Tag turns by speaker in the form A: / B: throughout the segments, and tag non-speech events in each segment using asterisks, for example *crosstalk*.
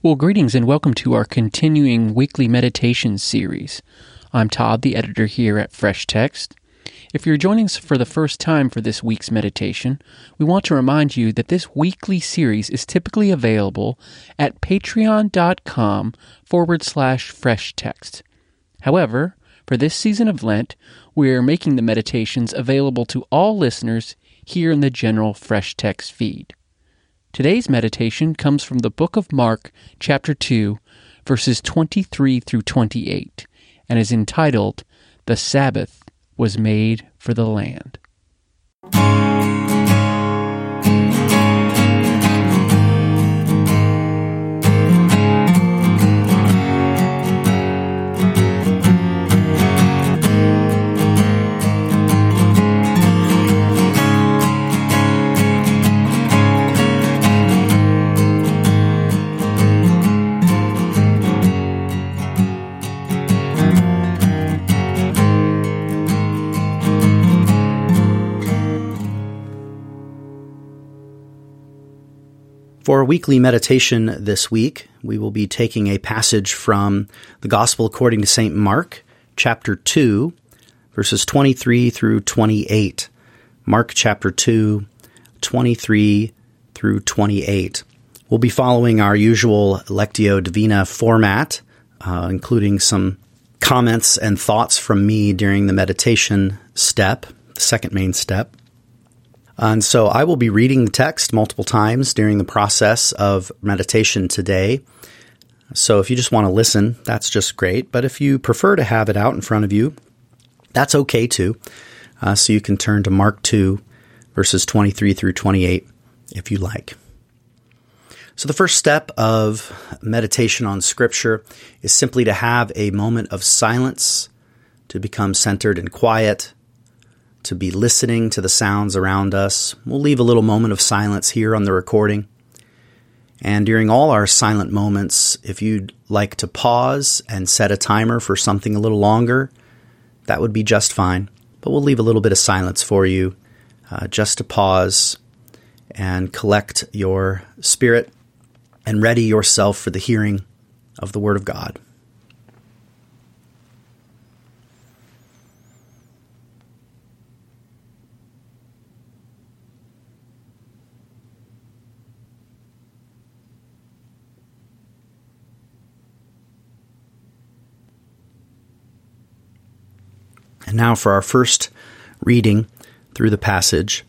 A: Well, greetings and welcome to our continuing weekly meditation series. I'm Todd, the editor here at Fresh Text. If you're joining us for the first time for this week's meditation, we want to remind you that this weekly series is typically available at patreon.com forward slash fresh text. However, for this season of Lent, we're making the meditations available to all listeners here in the general Fresh Text feed. Today's meditation comes from the book of Mark, chapter 2, verses 23 through 28, and is entitled, The Sabbath Was Made for the Land.
B: For weekly meditation this week, we will be taking a passage from the Gospel according to St. Mark, chapter 2, verses 23 through 28. Mark chapter 2, 23 through 28. We'll be following our usual Lectio Divina format, uh, including some comments and thoughts from me during the meditation step, the second main step. And so I will be reading the text multiple times during the process of meditation today. So if you just want to listen, that's just great. But if you prefer to have it out in front of you, that's okay too. Uh, so you can turn to Mark 2, verses 23 through 28 if you like. So the first step of meditation on Scripture is simply to have a moment of silence, to become centered and quiet to be listening to the sounds around us. We'll leave a little moment of silence here on the recording. And during all our silent moments, if you'd like to pause and set a timer for something a little longer, that would be just fine. But we'll leave a little bit of silence for you uh, just to pause and collect your spirit and ready yourself for the hearing of the Word of God. Now for our first reading through the passage.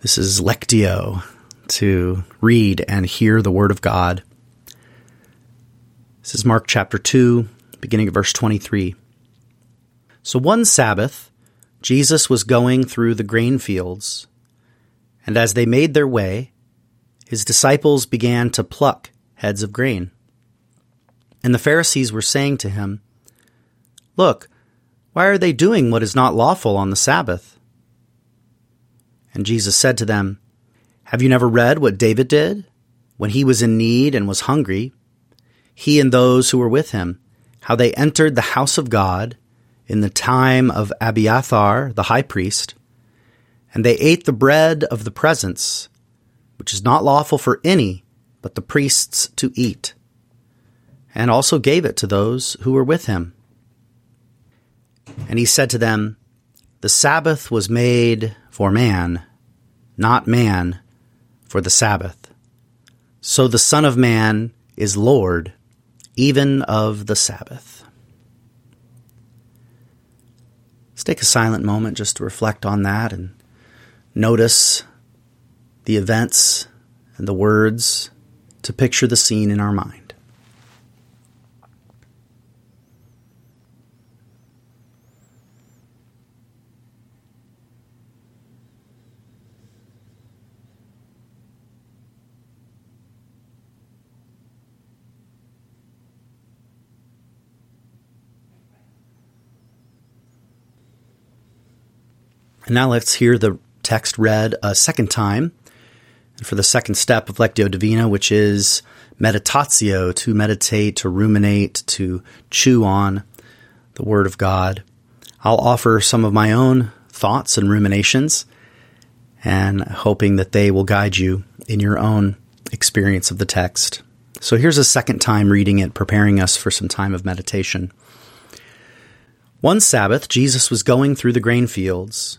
B: This is Lectio, to read and hear the Word of God. This is Mark chapter 2, beginning of verse 23. So one Sabbath, Jesus was going through the grain fields, and as they made their way, his disciples began to pluck heads of grain. And the Pharisees were saying to him, Look, why are they doing what is not lawful on the Sabbath? And Jesus said to them, Have you never read what David did when he was in need and was hungry? He and those who were with him, how they entered the house of God in the time of Abiathar the high priest, and they ate the bread of the presence, which is not lawful for any but the priests to eat, and also gave it to those who were with him. And he said to them, The Sabbath was made for man, not man for the Sabbath. So the Son of Man is Lord, even of the Sabbath. Let's take a silent moment just to reflect on that and notice the events and the words to picture the scene in our mind. And now let's hear the text read a second time for the second step of Lectio Divina, which is meditatio, to meditate, to ruminate, to chew on the Word of God. I'll offer some of my own thoughts and ruminations, and hoping that they will guide you in your own experience of the text So here's a second time reading it, preparing us for some time of meditation. One Sabbath, Jesus was going through the grain fields,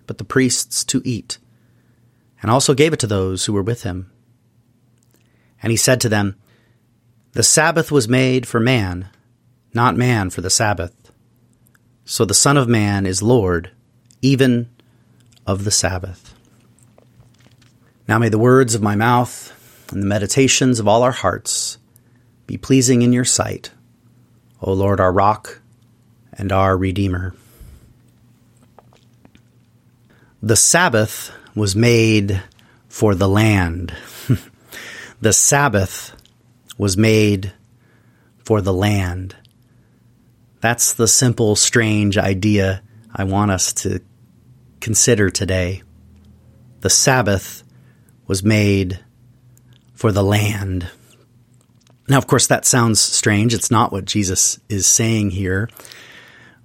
B: but the priests to eat, and also gave it to those who were with him. And he said to them, The Sabbath was made for man, not man for the Sabbath. So the Son of Man is Lord, even of the Sabbath. Now may the words of my mouth and the meditations of all our hearts be pleasing in your sight, O Lord, our rock and our Redeemer. The Sabbath was made for the land. *laughs* the Sabbath was made for the land. That's the simple, strange idea I want us to consider today. The Sabbath was made for the land. Now, of course, that sounds strange. It's not what Jesus is saying here.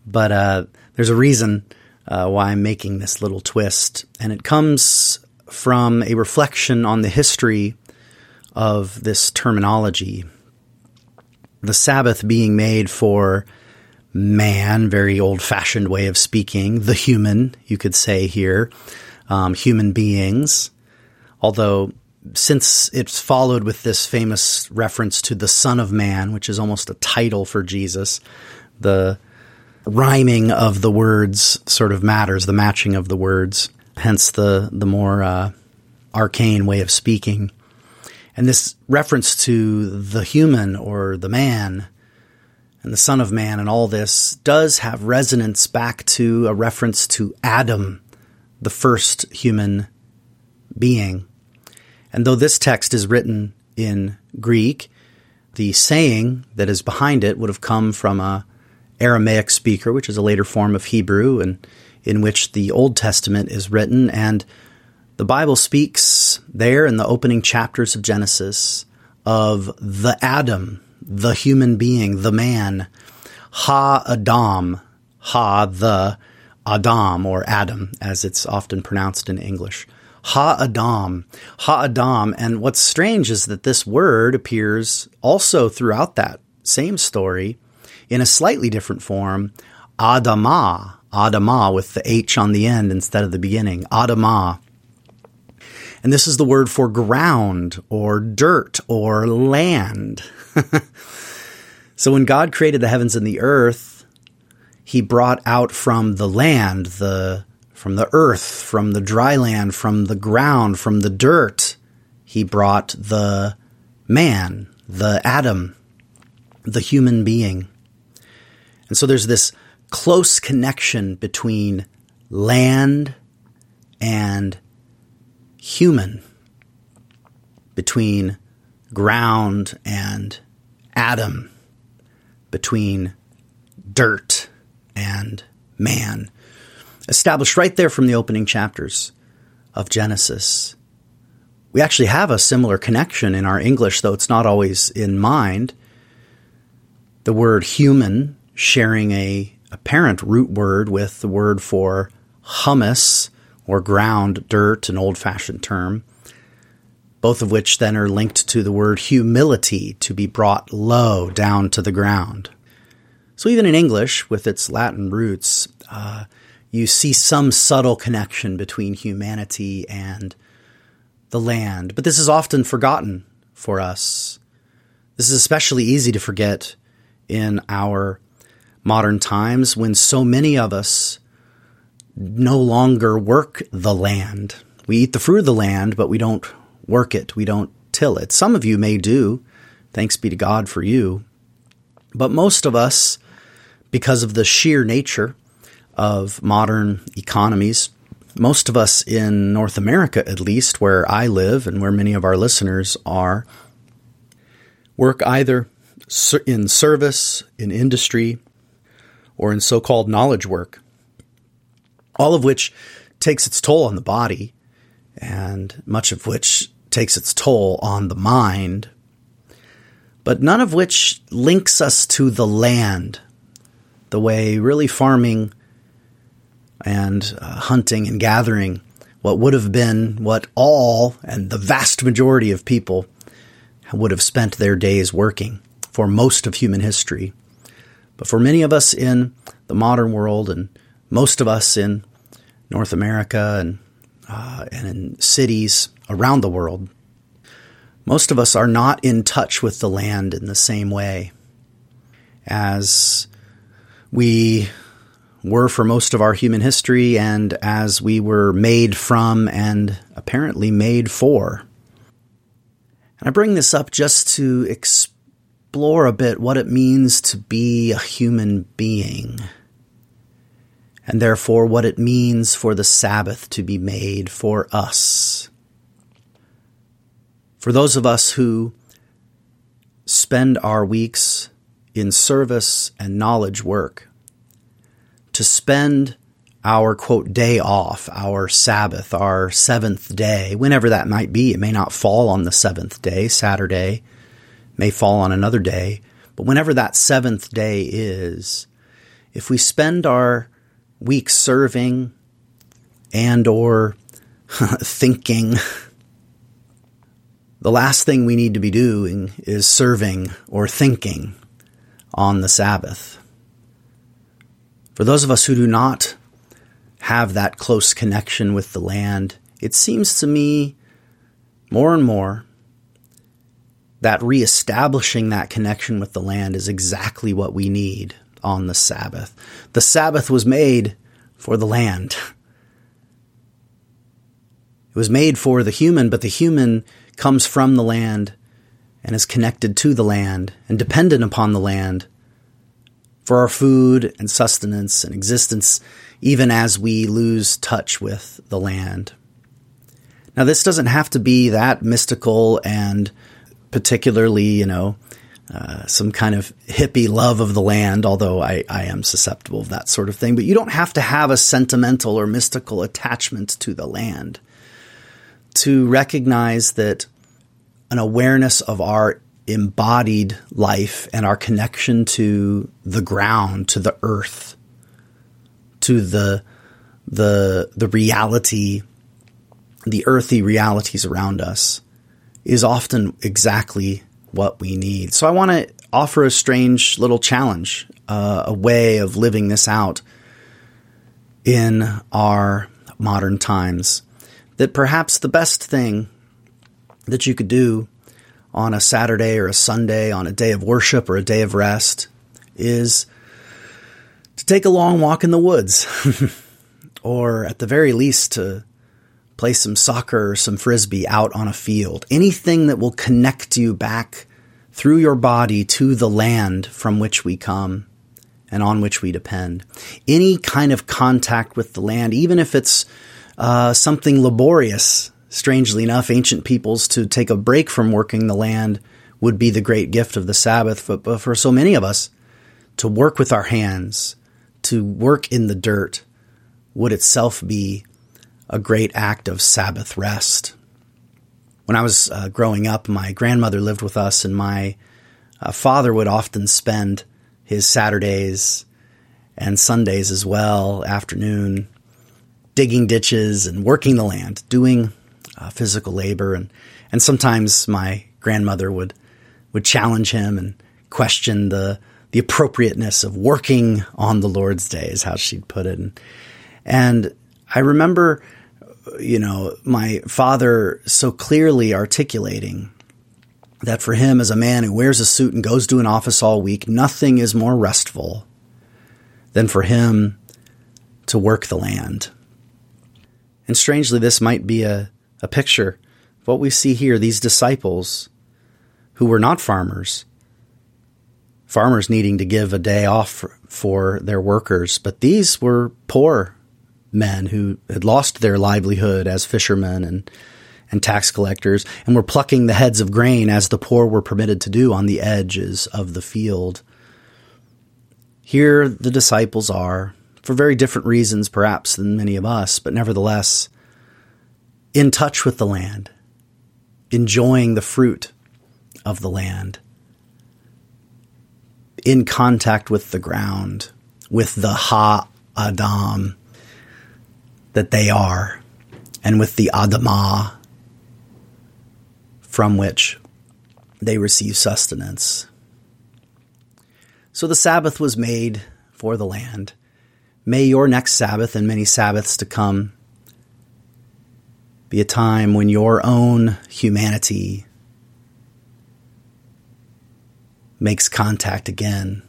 B: But uh, there's a reason uh, why I'm making this little twist. And it comes from a reflection on the history of this terminology. The Sabbath being made for man, very old fashioned way of speaking, the human, you could say here, um, human beings. Although since it's followed with this famous reference to the Son of Man, which is almost a title for Jesus, the rhyming of the words sort of matters, the matching of the words, hence the the more uh, arcane way of speaking. And this reference to the human or the man and the Son of Man and all this does have resonance back to a reference to Adam, the first human being. And though this text is written in Greek, the saying that is behind it would have come from a Aramaic speaker, which is a later form of Hebrew, and in which the Old Testament is written. And the Bible speaks there in the opening chapters of Genesis of the Adam, the human being, the man, Ha Adam, Ha the Adam or Adam, as it's often pronounced in English. Ha Adam, Ha Adam. And what's strange is that this word appears also throughout that same story in a slightly different form, Adama, Adama with the H on the end instead of the beginning, Adamah. And this is the word for ground or dirt or land. *laughs* so when God created the heavens and the earth, he brought out from the land the from the earth, from the dry land, from the ground, from the dirt, he brought the man, the Adam, the human being. And so there's this close connection between land and human, between ground and Adam, between dirt and man established right there from the opening chapters of Genesis. We actually have a similar connection in our English, though it's not always in mind. The word human sharing a apparent root word with the word for humus or ground dirt, an old fashioned term, both of which then are linked to the word humility, to be brought low down to the ground. So even in English, with its Latin roots, uh, you see some subtle connection between humanity and the land. But this is often forgotten for us. This is especially easy to forget in our modern times when so many of us no longer work the land. We eat the fruit of the land, but we don't work it. We don't till it. Some of you may do. Thanks be to God for you. But most of us, because of the sheer nature of modern economies. Most of us in North America, at least, where I live and where many of our listeners are, work either in service, in industry, or in so called knowledge work, all of which takes its toll on the body, and much of which takes its toll on the mind, but none of which links us to the land the way really farming and uh, hunting and gathering what would have been what all and the vast majority of people would have spent their days working for most of human history. But for many of us in the modern world and most of us in North America and, uh, and in cities around the world, most of us are not in touch with the land in the same way as we were for most of our human history and as we were made from and apparently made for. And I bring this up just to explore a bit what it means to be a human being, and therefore what it means for the Sabbath to be made for us. For those of us who spend our weeks in service and knowledge work, to spend our quote day off, our Sabbath, our seventh day, whenever that might be. It may not fall on the seventh day, Saturday, may fall on another day, but whenever that seventh day is, if we spend our week serving and or *laughs* thinking the last thing we need to be doing is serving or thinking on the Sabbath. For those of us who do not have that close connection with the land, it seems to me more and more that reestablishing that connection with the land is exactly what we need on the Sabbath. The Sabbath was made for the land. It was made for the human, but the human comes from the land and is connected to the land and dependent upon the land for our food and sustenance and existence, even as we lose touch with the land. Now, this doesn't have to be that mystical and particularly, you know, uh, some kind of hippie love of the land, although I, I am susceptible of that sort of thing. But you don't have to have a sentimental or mystical attachment to the land to recognize that an awareness of our embodied life and our connection to the ground, to the earth, to the the the reality, the earthy realities around us is often exactly what we need. So I want to offer a strange little challenge, uh, a way of living this out in our modern times. That perhaps the best thing that you could do on a Saturday or a Sunday, on a day of worship or a day of rest, is to take a long walk in the woods, *laughs* or at the very least to play some soccer or some frisbee out on a field. Anything that will connect you back through your body to the land from which we come and on which we depend. Any kind of contact with the land, even if it's uh, something laborious strangely enough, ancient peoples to take a break from working the land would be the great gift of the Sabbath. But, but for so many of us, to work with our hands, to work in the dirt, would itself be a great act of Sabbath rest. When I was uh, growing up, my grandmother lived with us, and my uh, father would often spend his Saturdays and Sundays as well, afternoon, digging ditches and working the land, doing uh, physical labor, and and sometimes my grandmother would would challenge him and question the the appropriateness of working on the Lord's day, is how she'd put it. And, and I remember, you know, my father so clearly articulating that for him, as a man who wears a suit and goes to an office all week, nothing is more restful than for him to work the land. And strangely, this might be a a picture of what we see here these disciples who were not farmers, farmers needing to give a day off for, for their workers, but these were poor men who had lost their livelihood as fishermen and and tax collectors and were plucking the heads of grain as the poor were permitted to do on the edges of the field. Here the disciples are, for very different reasons perhaps than many of us, but nevertheless, in touch with the land, enjoying the fruit of the land, in contact with the ground, with the Ha Adam that they are, and with the Adamah from which they receive sustenance. So the Sabbath was made for the land. May your next Sabbath and many Sabbaths to come be a time when your own humanity makes contact again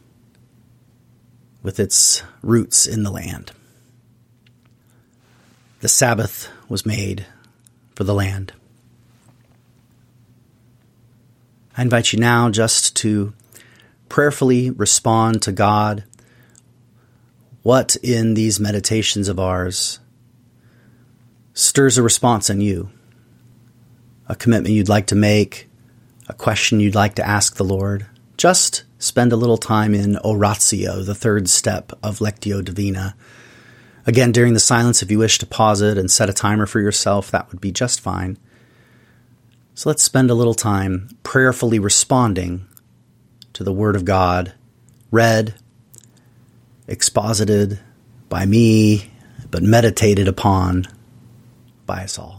B: with its roots in the land. The Sabbath was made for the land. I invite you now just to prayerfully respond to God. What in these meditations of ours stirs a response in you? A commitment you'd like to make, a question you'd like to ask the Lord. Just spend a little time in oratio, the third step of Lectio Divina. Again, during the silence, if you wish to pause it and set a timer for yourself, that would be just fine. So let's spend a little time prayerfully responding to the Word of God, read, exposited by me, but meditated upon by us all.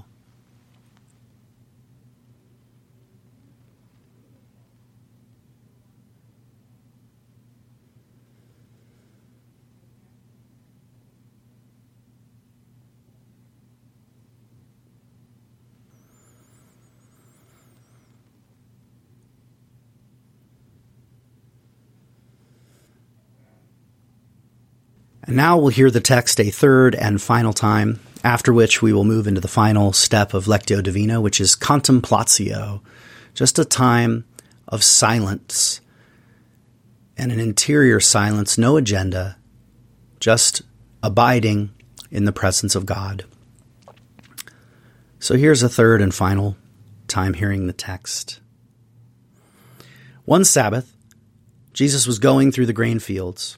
B: And now we'll hear the text a third and final time, after which we will move into the final step of Lectio Divina, which is contemplatio, just a time of silence and an interior silence, no agenda, just abiding in the presence of God. So here's a third and final time hearing the text. One Sabbath, Jesus was going through the grain fields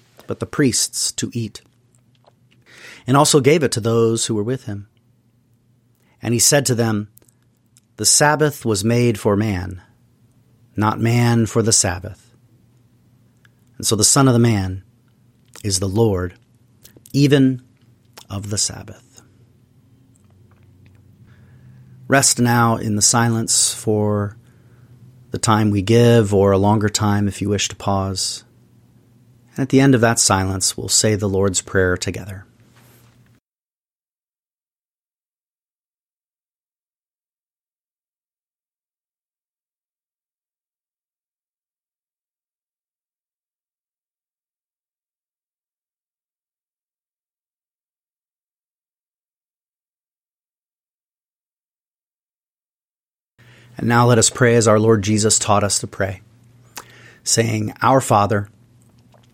B: but the priests to eat, and also gave it to those who were with him. And he said to them, The Sabbath was made for man, not man for the Sabbath. And so the Son of the Man is the Lord, even of the Sabbath. Rest now in the silence for the time we give, or a longer time if you wish to pause. And at the end of that silence, we'll say the Lord's Prayer together. And now let us pray as our Lord Jesus taught us to pray, saying, Our Father,